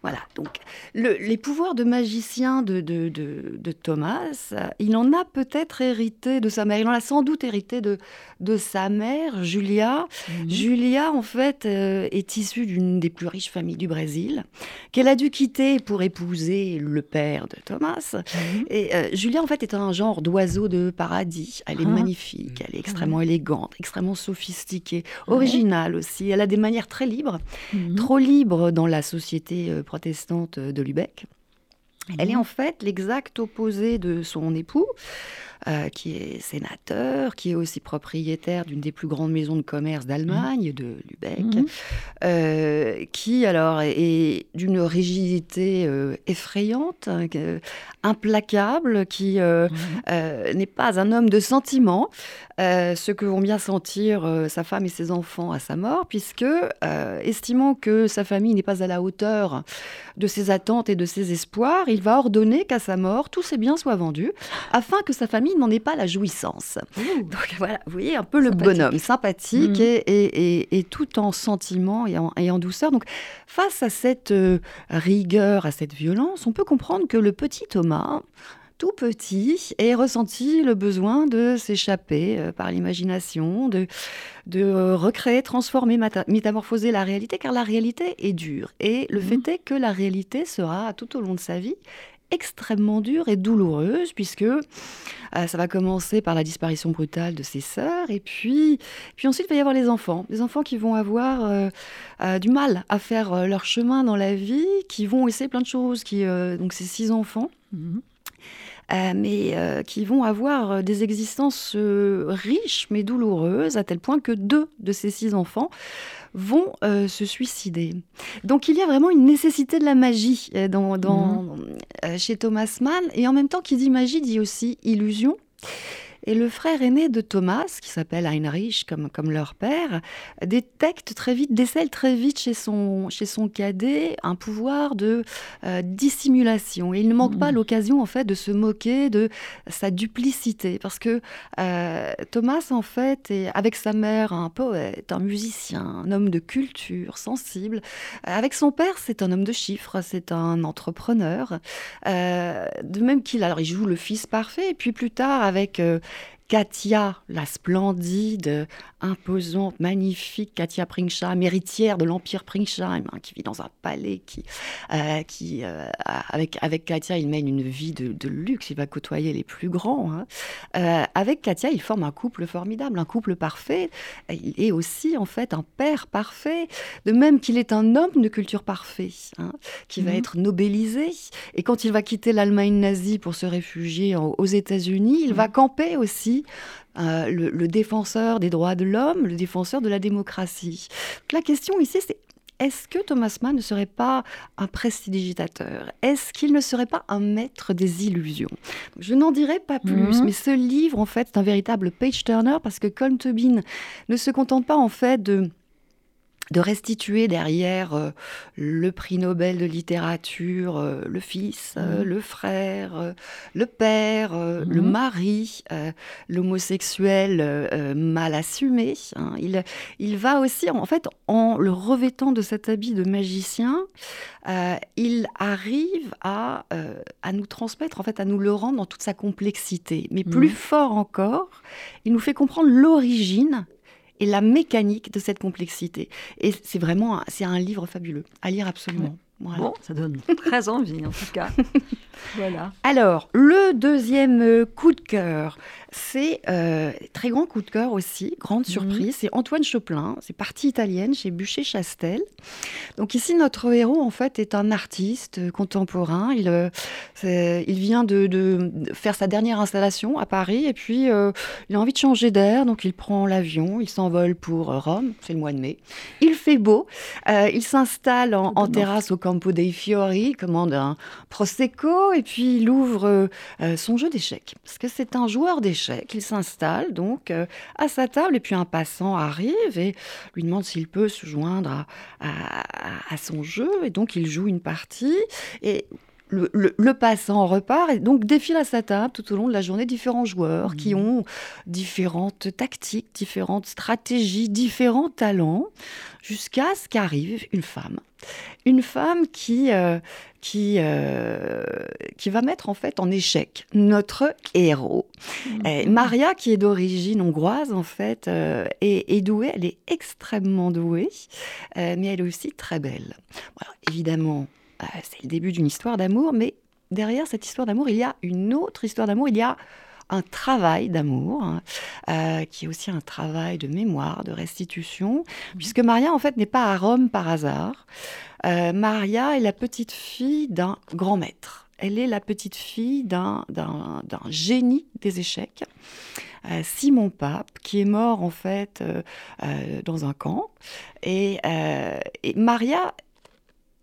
Speaker 4: Voilà, donc les pouvoirs de magicien de, de, Thomas, il en a peut-être hérité de sa mère, il en a sans doute hérité de, de sa mère, Julia. Mhm. Julia, en fait, euh, est issue d'une des plus riches familles du Brésil, qu'elle a dû quitter pour épouser le père de Thomas. Mhm. Et euh, Julia, en fait, est un genre d'oiseau de paradis. Elle est ah. magnifique, elle est extrêmement élégante, extrêmement sophistiquée, originale aussi. Elle a des manières très libres, mhm. trop libres dans la société euh, protestante de Lubeck. Elle est mhm. en fait l'exact opposé de son époux, euh, qui est sénateur, qui est aussi propriétaire d'une des plus grandes maisons de commerce d'Allemagne, de Lubeck, mhm. euh, qui alors est d'une rigidité euh, effrayante, hein, implacable, qui mhm. n'est pas un homme de sentiment, ce que vont bien sentir sa femme et ses enfants à sa mort, puisque, estimant que sa famille n'est pas à la hauteur de ses attentes et de ses espoirs, il va ordonner qu'à sa mort, tous ses biens soient vendus, afin que sa famille n'en ait pas la jouissance. Donc voilà, vous voyez un peu le bonhomme, sympathique mmh. et, tout en sentiment et en, douceur. Donc face à cette euh, rigueur, à cette violence, on peut comprendre que le petit Thomas, tout petit ait ressenti le besoin de s'échapper euh, par l'imagination, de, de euh, recréer, transformer, métamorphoser la réalité, car la réalité est dure. Et le mmh. fait est que la réalité sera tout au long de sa vie extrêmement dure et douloureuse, puisque euh, ça va commencer par la disparition brutale de ses sœurs, et puis, puis ensuite il va y avoir les enfants, les enfants qui vont avoir euh, euh, du mal à faire leur chemin dans la vie, qui vont essayer plein de choses, qui, donc ces six enfants. Mhm. mais qui vont avoir des existences riches mais douloureuses, à tel point que deux de ces six enfants vont euh, se suicider. Donc il y a vraiment une nécessité de la magie euh, dans, mhm. euh, chez Thomas Mann, et en même temps qui dit magie dit aussi illusion. Et le frère aîné de Thomas, qui s'appelle Heinrich comme, comme leur père, détecte très vite, décèle très vite chez son, chez son cadet un pouvoir de euh, dissimulation. Et il ne manque pas mmh. l'occasion en fait de se moquer de sa duplicité, parce que euh, Thomas en fait est avec sa mère un poète, un musicien, un homme de culture, sensible. Avec son père, c'est un homme de chiffres, c'est un entrepreneur. Euh, de même qu'il alors il joue le fils parfait, et puis plus tard avec Katia, la splendide, imposante, magnifique Katia Pringsheim, héritière de l'Empire Pringsheim, hein, qui vit dans un palais, qui, euh, qui euh, avec, avec Katia, il mène une vie de, luxe, il va côtoyer les plus grands. Hein. Euh, avec Katia, il forme un couple formidable, un couple parfait. Il est aussi, en fait, un père parfait, de même qu'il est un homme de culture parfait, hein, qui va mhm. être nobelisé. Et quand il va quitter l'Allemagne nazie pour se réfugier aux États-Unis, il va mhm. camper aussi euh, le, défenseur des droits de l'homme, le défenseur de la démocratie. la question ici, c'est est-ce que Thomas Mann ne serait pas un prestidigitateur? Est-ce qu'il ne serait pas un maître des illusions? Je n'en dirai pas plus, mhm. mais ce livre, en fait, est un véritable page-turner parce que Colm Tobin ne se contente pas, en fait, de de restituer derrière euh, le prix Nobel de littérature, euh, le fils, euh, mmh. le frère, le père, le mmh. mari, l'homosexuel mal assumé. Hein. Il, il va aussi, en fait, en le revêtant de cet habit de magicien, il arrive à, à nous transmettre, en fait, à nous le rendre dans toute sa complexité. Mais plus mmh. fort encore, il nous fait comprendre l'origine et la mécanique de cette complexité. Et c'est vraiment c'est un livre fabuleux à lire absolument.
Speaker 2: Bon, ça donne très envie en tout cas. voilà.
Speaker 4: Alors, le deuxième coup de cœur, c'est euh, très grand coup de cœur aussi, grande mhm. surprise. C'est Antoine Choplin, c'est partie italienne chez Bûcher-Chastel. Donc ici, notre héros en fait est un artiste contemporain. Il, euh, il vient de, faire sa dernière installation à Paris et puis euh, il a envie de changer d'air, donc il prend l'avion, il s'envole pour Rome. C'est le mois de mai. Il fait beau. il s'installe en, en terrasse au Campo dei Fiori, commande un prosecco et puis il ouvre son jeu d'échecs parce que c'est un joueur d'échecs qu'il s'installe donc euh, à sa table et puis un passant arrive et lui demande s'il peut se joindre à, son jeu et donc il joue une partie et le, passant repart et donc défile à sa table tout au long de la journée différents joueurs qui mmh. ont différentes tactiques, différentes stratégies, différents talents, jusqu'à ce qu'arrive une femme. Une femme qui, euh, qui, euh, qui va mettre en fait en échec notre héros. Mmh. Maria, qui est d'origine hongroise en fait, euh, est, douée, elle est extrêmement douée, mais elle est aussi très belle. évidemment, c'est le début d'une histoire d'amour, mais derrière cette histoire d'amour, il y a une autre histoire d'amour, il y a un travail d'amour, hein, euh, qui est aussi un travail de mémoire, de restitution, mhm. puisque Maria, en fait, n'est pas à Rome par hasard. Euh, Maria est la petite fille d'un grand maître. Elle est la petite fille d'un génie des échecs. Simon Pape, qui est mort en fait dans un camp. et Maria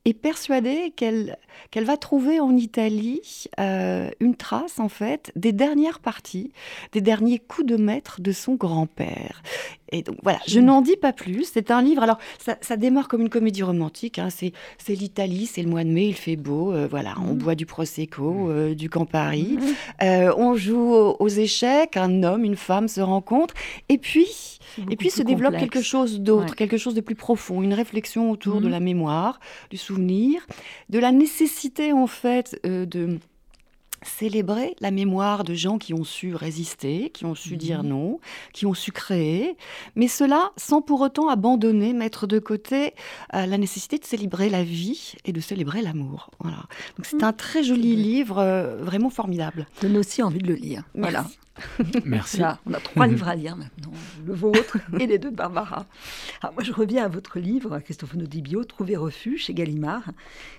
Speaker 4: est persuadée qu'elle qu'elle va trouver en Italie euh, une trace, en fait, des dernières parties, des derniers coups de maître de son grand-père. Et donc voilà, je n'en dis pas plus. C'est un livre. Alors, ça, démarre comme une comédie romantique. Hein. C'est, l'Italie, c'est le mois de mai, il fait beau. Euh, voilà, on mm. boit du prosecco, mm. euh, du Campari. Mm. on joue aux, échecs. Un homme, une femme se rencontrent. Et puis, et puis se développe quelque chose d'autre, quelque chose de plus profond, une réflexion autour de la mémoire, du souvenir, de la nécessité en fait de célébrer la mémoire de gens qui ont su résister, qui ont su dire mhm. non, qui ont su créer, mais cela sans pour autant abandonner, mettre de côté euh, la nécessité de célébrer la vie et de célébrer l'amour. Voilà. Donc c'est mhm. un très joli livre, euh, vraiment formidable.
Speaker 2: Donne aussi envie de le lire. Voilà.
Speaker 3: Merci.
Speaker 2: on a trois livres à lire maintenant, le vôtre et les deux de Barbara. Alors moi, je reviens à votre livre, Christophe Nodibio, Trouver refuge chez Gallimard.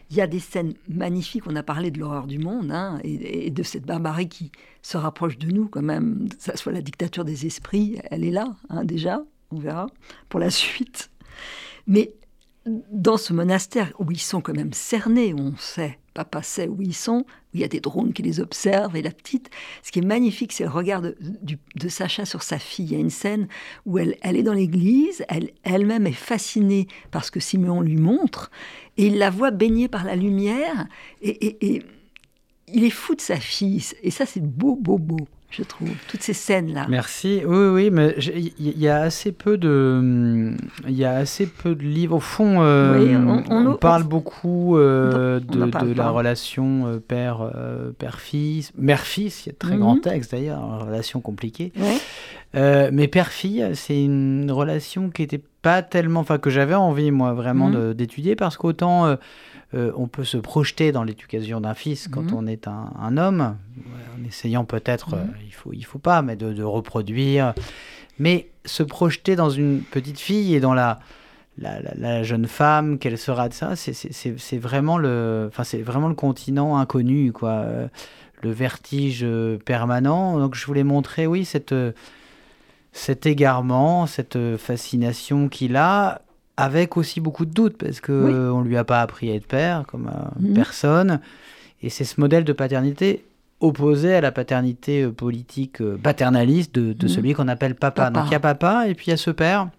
Speaker 2: Il y a des scènes magnifiques. On a parlé de l'horreur du monde hein, et, de cette barbarie qui se rapproche de nous quand même. Que ça soit la dictature des esprits, elle est là hein, déjà. On verra pour la suite. Mais dans ce monastère où ils sont quand même cernés, on sait papa sait où ils sont, il y a des drones qui les observent, et la petite, ce qui est magnifique, c'est le regard de, Sacha sur sa fille. Il y a une scène où elle, elle est dans l'église, elle, elle-même est fascinée par ce que Simeon lui montre, et il la voit baignée par la lumière, et il est fou de sa fille, et ça c'est beau, beau, beau je trouve, toutes ces scènes-là.
Speaker 3: Merci. Oui, oui, mais il y a assez peu de, il y a assez peu de livres. Au fond, euh, on, parle beaucoup euh, de, la relation euh, père, père-fils, mère-fils. Il y a de très grands mhm. textes d'ailleurs, relation compliquée. mais père-fille, c'est une relation qui était pas tellement, enfin que j'avais envie moi vraiment mhm. d'étudier parce qu'autant on peut se projeter dans l'éducation d'un fils quand mhm. on est un, homme, essayant peut-être, mhm. euh, il faut, il faut pas, mais de, reproduire. Mais se projeter dans une petite fille et dans la, la, jeune femme, qu'elle sera de ça, c'est vraiment le, enfin c'est vraiment le continent inconnu, quoi, euh, le vertige permanent. Donc je voulais montrer, oui, cette cet égarement, cette fascination qu'il a, avec aussi beaucoup de doutes, parce qu'on ne lui a pas appris à être père, comme mhm. personne. Et c'est ce modèle de paternité opposé à la paternité euh, politique euh, paternaliste de, mhm. celui qu'on appelle papa. Donc il y a papa, et puis il y a ce père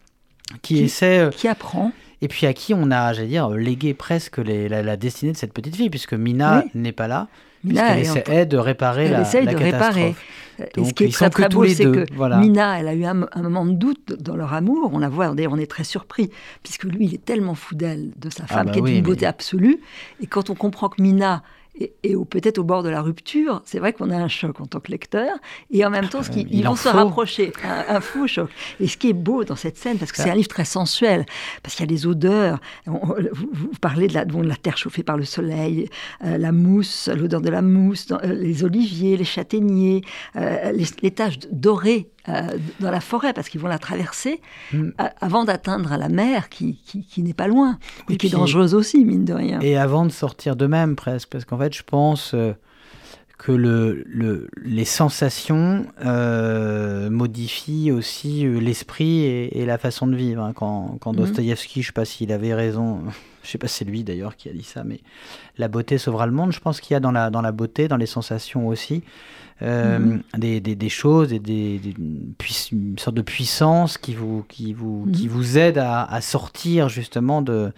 Speaker 3: qui, essaie...
Speaker 2: Euh, qui apprend.
Speaker 3: Et puis à qui on a, j'allais dire, légué presque la, destinée de cette petite fille, puisque Mina n'est pas là, puisqu'elle essaie de réparer la, essaie de réparer.
Speaker 2: Et ce qui est très très beau, c'est que Mina, elle a eu un, moment de doute dans leur amour. On la voit, d'ailleurs, on est très surpris, puisque lui, il est tellement fou d'elle, de sa ah femme, bah qui est d'une beauté absolue. Et quand on comprend que Mina et, peut-être au bord de la rupture, c'est vrai qu'on a un choc en tant que lecteur, et en même temps, ce qui, ils vont se rapprocher, un, fou choc. Et ce qui est beau dans cette scène, parce que c'est un livre très sensuel, parce qu'il y a des odeurs, vous, parlez de la, de la, terre chauffée par le soleil, euh, la mousse, l'odeur de la mousse, euh, les oliviers, les châtaigniers, euh, les, les taches dorées euh, dans la forêt parce qu'ils vont la traverser mm. avant d'atteindre la mer qui, qui, n'est pas loin et, qui est dangereuse aussi, mine de rien.
Speaker 3: Et avant de sortir d'eux-mêmes presque, parce qu'en fait, je pense. Euh, que le, le, les sensations euh, modifient aussi euh, l'esprit et, la façon de vivre. Hein. Quand, quand. Dostoïevski, je ne sais pas s'il avait raison, je ne sais pas si c'est lui d'ailleurs qui a dit ça, mais la beauté sauvera le monde, je pense qu'il y a dans la, dans la beauté, dans les sensations aussi, euh, mhm. des, des, des, choses et des, une sorte de puissance qui vous, qui vous, mhm. qui vous aide à, à, sortir justement de,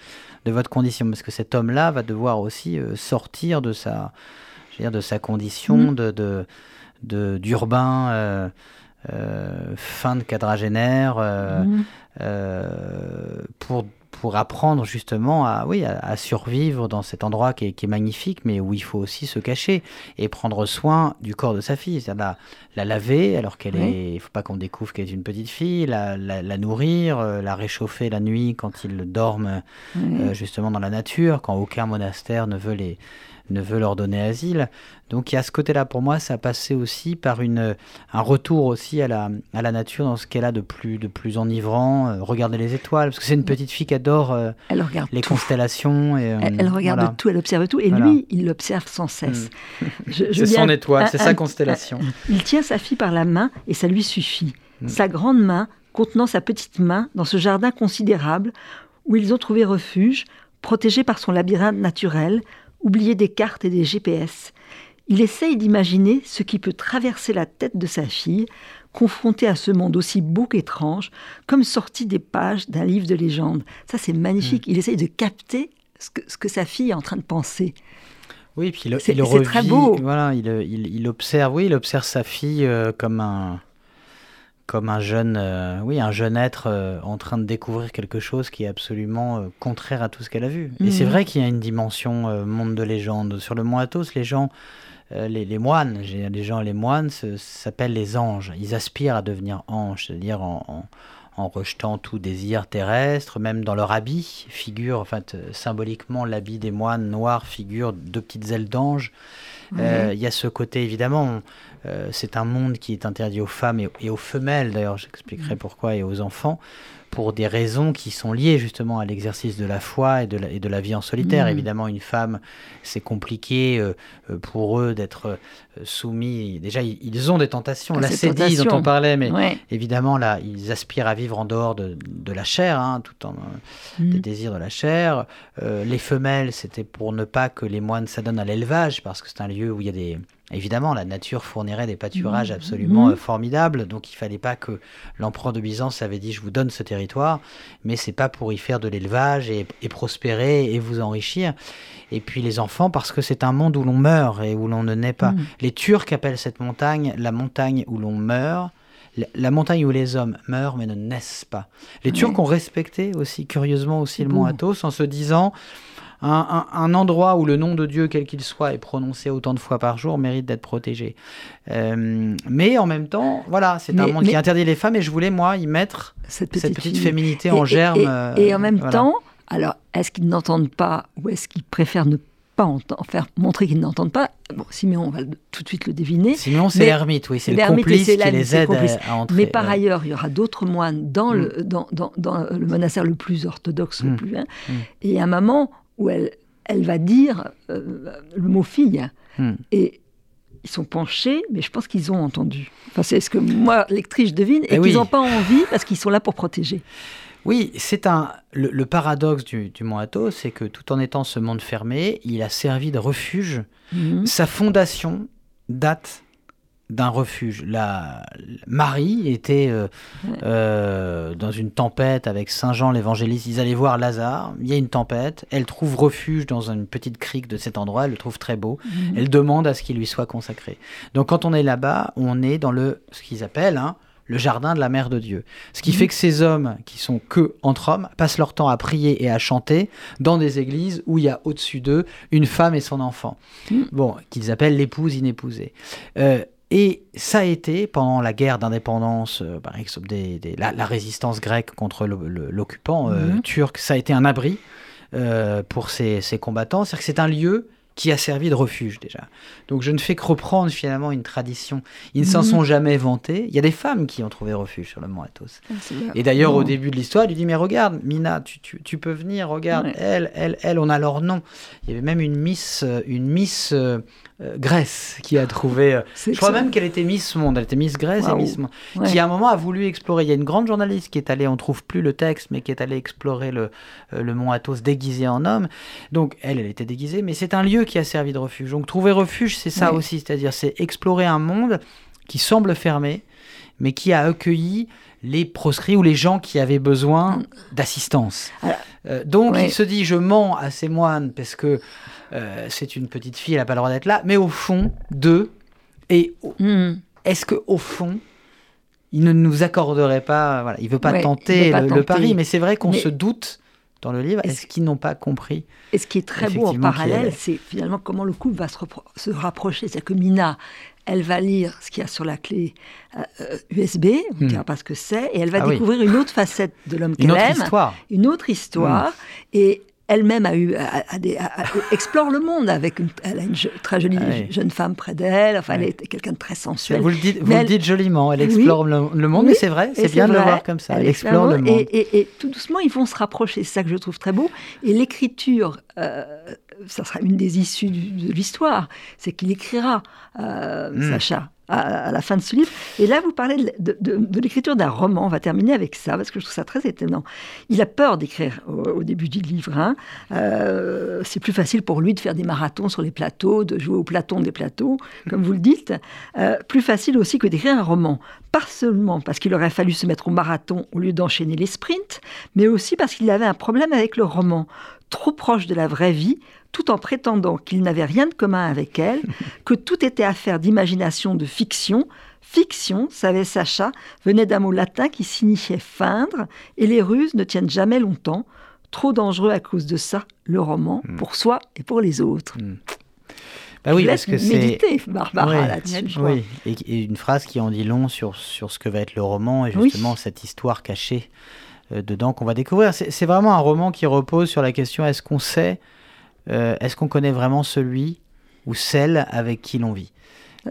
Speaker 3: de votre condition. Parce que cet homme-là va devoir aussi sortir de sa de sa condition mm. de, de, d'urbain euh, euh, fin de quadragénaire euh, pour, pour apprendre justement à, oui, à, survivre dans cet endroit qui est, qui est, magnifique, mais où il faut aussi se cacher et prendre soin du corps de sa fille, c'est-à-dire la, la, laver alors qu'elle est, il ne faut pas qu'on découvre qu'elle est une petite fille, la, la, nourrir, la réchauffer la nuit quand ils dorment justement dans la nature, quand aucun monastère ne veut les, ne veut leur donner asile. Donc il y a ce côté-là, pour moi, ça passait aussi par une, un retour aussi à la, à la nature dans ce qu'elle a de plus, de plus enivrant. Euh, regarder les étoiles, parce que c'est une petite fille qui adore euh,
Speaker 2: elle regarde
Speaker 3: les constellations. Et,
Speaker 2: euh, elle, regarde tout, elle observe tout, et lui, il l'observe sans cesse.
Speaker 3: Mm. c'est son étoile, c'est sa constellation.
Speaker 2: il tient sa fille par la main, et ça lui suffit. Mm. Sa grande main contenant sa petite main dans ce jardin considérable où ils ont trouvé refuge, protégé par son labyrinthe naturel, oublié des cartes et des GPS. Il essaye d'imaginer ce qui peut traverser la tête de sa fille, confrontée à ce monde aussi beau qu'étrange, comme sorti des pages d'un livre de légende. Ça, c'est magnifique. Mm. Il essaye de capter ce que, ce que, sa fille est en train de penser.
Speaker 3: Oui, puis il, il revit, très beau. Voilà, il, il, observe, oui, il observe sa fille euh, comme un comme un jeune, euh, oui, un jeune être euh, en train de découvrir quelque chose qui est absolument euh, contraire à tout ce qu'elle a vu. Et c'est mhm. vrai qu'il y a une dimension monde de légende. Sur le mont Athos, les gens, les, les, moines, les gens, les moines s'appellent les anges. Ils aspirent à devenir anges, c'est-à-dire en, en, rejetant tout désir terrestre, même dans leur habit, figure, enfin, symboliquement, l'habit des moines noirs figure deux petites ailes d'ange. Il y a ce côté, évidemment, euh, c'est un monde qui est interdit aux femmes et, aux femelles, d'ailleurs, j'expliquerai mm. pourquoi, et aux enfants, pour des raisons qui sont liées justement à l'exercice de la foi et de la, et de la vie en solitaire. Mm. Évidemment, une femme, c'est compliqué euh, euh, pour eux d'être soumis. Déjà, ils, ont des tentations. Ah, la sédie dont on parlait, mais évidemment, là, ils aspirent à vivre en dehors de, la chair, hein, tout en mm. des désirs de la chair. les femelles, c'était pour ne pas que les moines s'adonnent à l'élevage, parce que c'est un lieu où il y a des Évidemment, la nature fournirait des pâturages mmh. absolument mmh. Euh, formidables, donc il fallait pas que l'empereur de Byzance avait dit je vous donne ce territoire, mais c'est pas pour y faire de l'élevage et, prospérer et vous enrichir. Et puis les enfants, parce que c'est un monde où l'on meurt et où l'on ne naît pas. Mmh. Les Turcs appellent cette montagne la montagne où l'on meurt, la montagne où les hommes meurent mais ne naissent pas. Les Turcs ont respecté aussi, curieusement aussi, le mont Athos en se disant un, endroit où le nom de Dieu, quel qu'il soit, est prononcé autant de fois par jour mérite d'être protégé. Euh, mais en même temps, voilà, c'est un monde qui interdit les femmes et je voulais, moi, y mettre cette petite, féminité en germe.
Speaker 2: Et, en même temps, alors, est-ce qu'ils n'entendent pas ou est-ce qu'ils préfèrent ne pas entendre, faire montrer qu'ils n'entendent pas? Bon, Siméon, on va tout de suite le deviner.
Speaker 3: Siméon, c'est l'ermite, oui, c'est le complice qui les aide à, entrer.
Speaker 2: Mais par ailleurs, il y aura d'autres moines dans, le, mm. dans, dans, dans, le monastère le plus orthodoxe, le mm. plus. Hein. Mm. Et à un moment, où elle, elle va dire euh, le mot fille. Hmm. Et ils sont penchés, mais je pense qu'ils ont entendu. Enfin, c'est ce que moi, lectrice, devine, et, eh qu'ils n'ont pas envie parce qu'ils sont là pour protéger.
Speaker 3: Oui, c'est un le, paradoxe du, du Mont Athos, c'est que tout en étant ce monde fermé, il a servi de refuge. Mhm. Sa fondation date d'un refuge. La Marie était euh, euh, dans une tempête avec Saint Jean l'évangéliste. Ils allaient voir Lazare. Il y a une tempête. Elle trouve refuge dans une petite crique de cet endroit. Elle le trouve très beau. Mhm. Elle demande à ce qu'il lui soit consacré. Donc quand on est là-bas, on est dans le ce qu'ils appellent hein, le jardin de la mère de Dieu. Ce qui mhm. fait que ces hommes, qui sont que entre hommes, passent leur temps à prier et à chanter dans des églises où il y a au-dessus d'eux une femme et son enfant. Mhm. Bon, qu'ils appellent l'épouse inépousée. Euh, et ça a été, pendant la guerre d'indépendance, euh, des, la, résistance grecque contre l'occupant euh, mhm. turc, ça a été un abri euh, pour ces, ces combattants. C'est-à-dire que c'est un lieu qui a servi de refuge déjà. Donc je ne fais que reprendre finalement une tradition. Ils ne s'en mhm. sont jamais vantés. Il y a des femmes qui ont trouvé refuge sur le mont Athos. Ah, et d'ailleurs au début de l'histoire, il dit mais regarde, Mina, tu, tu, tu peux venir, regarde, elle, elle, elle, on a leur nom. Il y avait même une miss, une miss Grèce qui a trouvé. euh, je crois même qu'elle était Miss Monde. Elle était Miss Grèce et. Miss Monde.
Speaker 2: Ouais.
Speaker 3: Qui à un moment a voulu explorer. Il y a une grande journaliste qui est allée, on trouve plus le texte, mais qui est allée explorer le, euh, le mont Athos déguisée en homme. Donc elle, elle était déguisée, mais c'est un lieu qui a servi de refuge. Donc trouver refuge, c'est ça aussi, c'est-à-dire c'est explorer un monde qui semble fermé, mais qui a accueilli les proscrits ou les gens qui avaient besoin d'assistance.
Speaker 2: Alors,
Speaker 3: Euh, donc
Speaker 2: ouais.
Speaker 3: il se dit, je mens à ces moines parce que euh, c'est une petite fille, elle n'a pas le droit d'être là, mais au fond, d'eux, et
Speaker 2: Hmm.
Speaker 3: est-ce que au fond, il ne nous accorderait pas, voilà, il veut pas
Speaker 2: Ouais,
Speaker 3: tenter
Speaker 2: il veut pas
Speaker 3: le, pari, mais c'est vrai qu'on
Speaker 2: Mais-
Speaker 3: se doute dans le livre,
Speaker 2: Est-ce-
Speaker 3: qu'ils n'ont pas compris
Speaker 2: Et ce qui est très beau en parallèle,
Speaker 3: est-
Speaker 2: c'est finalement comment le couple va se, rapprocher. C'est-à-dire que Mina, elle va lire ce qu'il y a sur la clé euh, euh, USB, on ne
Speaker 3: Hmm.
Speaker 2: dira pas ce que c'est, et elle va
Speaker 3: Ah oui.
Speaker 2: découvrir une autre facette de l'homme
Speaker 3: Une
Speaker 2: qu'elle
Speaker 3: autre
Speaker 2: aime,
Speaker 3: histoire.
Speaker 2: une autre histoire, et elle-même a eu, a- a des- a- a- explore le monde avec une, elle a une je- très jolie
Speaker 3: Ah oui.
Speaker 2: jeune femme près d'elle. Enfin, elle est quelqu'un de très sensuel.
Speaker 3: Vous le dites, vous
Speaker 2: Mais
Speaker 3: le
Speaker 2: elle-
Speaker 3: dites joliment, elle
Speaker 2: Oui.
Speaker 3: explore le, le monde, mais c'est vrai, c'est bien de le voir comme ça. Elle,
Speaker 2: explore
Speaker 3: explore le monde.
Speaker 2: Et, et tout doucement, ils vont se rapprocher. C'est ça que je trouve très beau. Et l'écriture, euh, ça sera une des issues du- de l'histoire. C'est qu'il écrira, euh,
Speaker 3: Mm.
Speaker 2: Sacha, à, la fin de ce livre. Et là, vous parlez de, l'écriture d'un roman. On va terminer avec ça, parce que je trouve ça très étonnant. Il a peur d'écrire au, au début du livre. hein. Euh, c'est plus facile pour lui de faire des marathons sur les plateaux, de jouer au platon des plateaux, comme vous le dites. Euh, plus facile aussi que d'écrire un roman. Pas seulement parce qu'il aurait fallu se mettre au marathon au lieu d'enchaîner les sprints, mais aussi parce qu'il avait un problème avec le roman, trop proche de la vraie vie, tout en prétendant qu'il n'avait rien de commun avec elle, que tout était affaire d'imagination, de fiction. Fiction, savait Sacha, venait d'un mot latin qui signifiait feindre, et les ruses ne tiennent jamais longtemps. Trop dangereux à cause de ça, le roman, pour soi et pour les autres.
Speaker 3: Bah oui, parce que c'est.
Speaker 2: méditer, Barbara,
Speaker 3: Ouais.
Speaker 2: là-dessus.
Speaker 3: Oui, et, et une phrase qui en dit long sur, sur ce que va être le roman et
Speaker 2: Oui.
Speaker 3: justement cette histoire cachée euh, dedans qu'on va découvrir. C'est vraiment un roman qui repose sur la question est-ce qu'on sait, est-ce qu'on connaît vraiment celui ou celle avec qui l'on vit?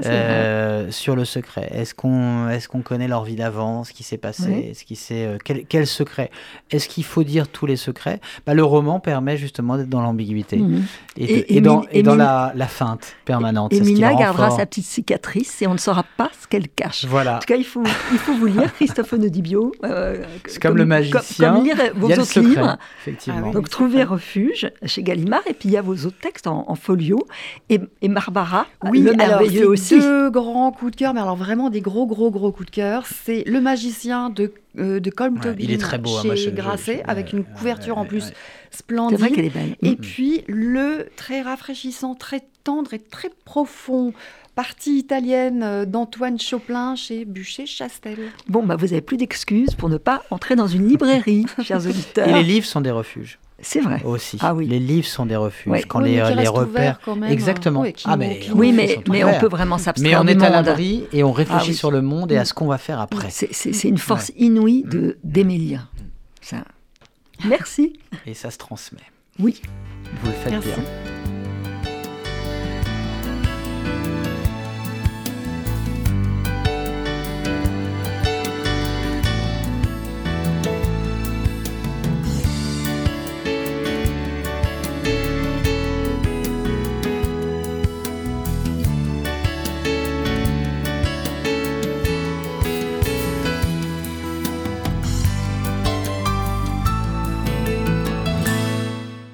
Speaker 3: Euh, sur le secret. Est-ce qu'on est qu'on connaît leur vie d'avant, ce qui s'est passé,
Speaker 2: Oui.
Speaker 3: ce qui s'est euh, quel, quel secret? Est-ce qu'il faut dire tous les secrets? Bah, Le roman permet justement d'être dans l'ambiguïté
Speaker 2: Mhm.
Speaker 3: et, de-
Speaker 2: Et-
Speaker 3: et
Speaker 2: et
Speaker 3: dans, la, la feinte permanente.
Speaker 2: Et Mina gardera
Speaker 3: fort.
Speaker 2: sa petite cicatrice et on ne saura pas ce qu'elle cache.
Speaker 3: Voilà.
Speaker 2: En tout cas, il faut, il faut vous lire Christophe Onodibio. euh,
Speaker 3: C'est comme le magicien,
Speaker 2: Comme, lire
Speaker 3: Il
Speaker 2: vos autres
Speaker 3: secret,
Speaker 2: livres.
Speaker 3: effectivement.
Speaker 4: Ah oui.
Speaker 2: Donc, Trouver refuge chez Gallimard. Et puis, il y a vos autres textes en, en folio. Et, et Barbara,
Speaker 4: Oui,
Speaker 2: le merveilleux aussi.
Speaker 4: Deux grands coups de cœur, mais alors vraiment des gros, gros, gros coups de cœur. C'est Le Magicien de, euh, de Colm
Speaker 3: Ouais,
Speaker 4: Tobin
Speaker 3: il est très beau, hein,
Speaker 4: chez Grasset,
Speaker 3: je-
Speaker 4: avec une
Speaker 3: ouais,
Speaker 4: couverture
Speaker 3: ouais,
Speaker 4: en plus
Speaker 3: ouais.
Speaker 2: C'est
Speaker 4: splendide.
Speaker 2: vrai qu'elle est belle.
Speaker 4: Et
Speaker 3: Mm.
Speaker 4: puis le très rafraîchissant, très tendre et très profond partie italienne euh, d'Antoine Choplin chez Bûcher-Chastel.
Speaker 2: Bon, bah, vous n'avez plus d'excuses pour ne pas entrer dans une librairie, chers auditeurs.
Speaker 3: Et les livres sont des refuges
Speaker 2: c'est vrai.
Speaker 3: Aussi.
Speaker 2: Ah oui.
Speaker 3: Les livres sont des refuges. Quand les,
Speaker 4: euh,
Speaker 3: les repères.
Speaker 4: Quand même,
Speaker 3: Exactement. Ah, mais,
Speaker 2: oui, mais, mais on peut vraiment s'abstraire.
Speaker 3: Mais
Speaker 2: on
Speaker 3: est à l'abri et on
Speaker 2: ah réfléchit
Speaker 3: sur le monde et à ce qu'on va faire après.
Speaker 2: C'est une force inouïe de mm. d'Emilia. Mm. Ça. Merci.
Speaker 3: Et ça se transmet.
Speaker 2: Oui.
Speaker 3: Vous le faites
Speaker 4: Merci.
Speaker 3: bien.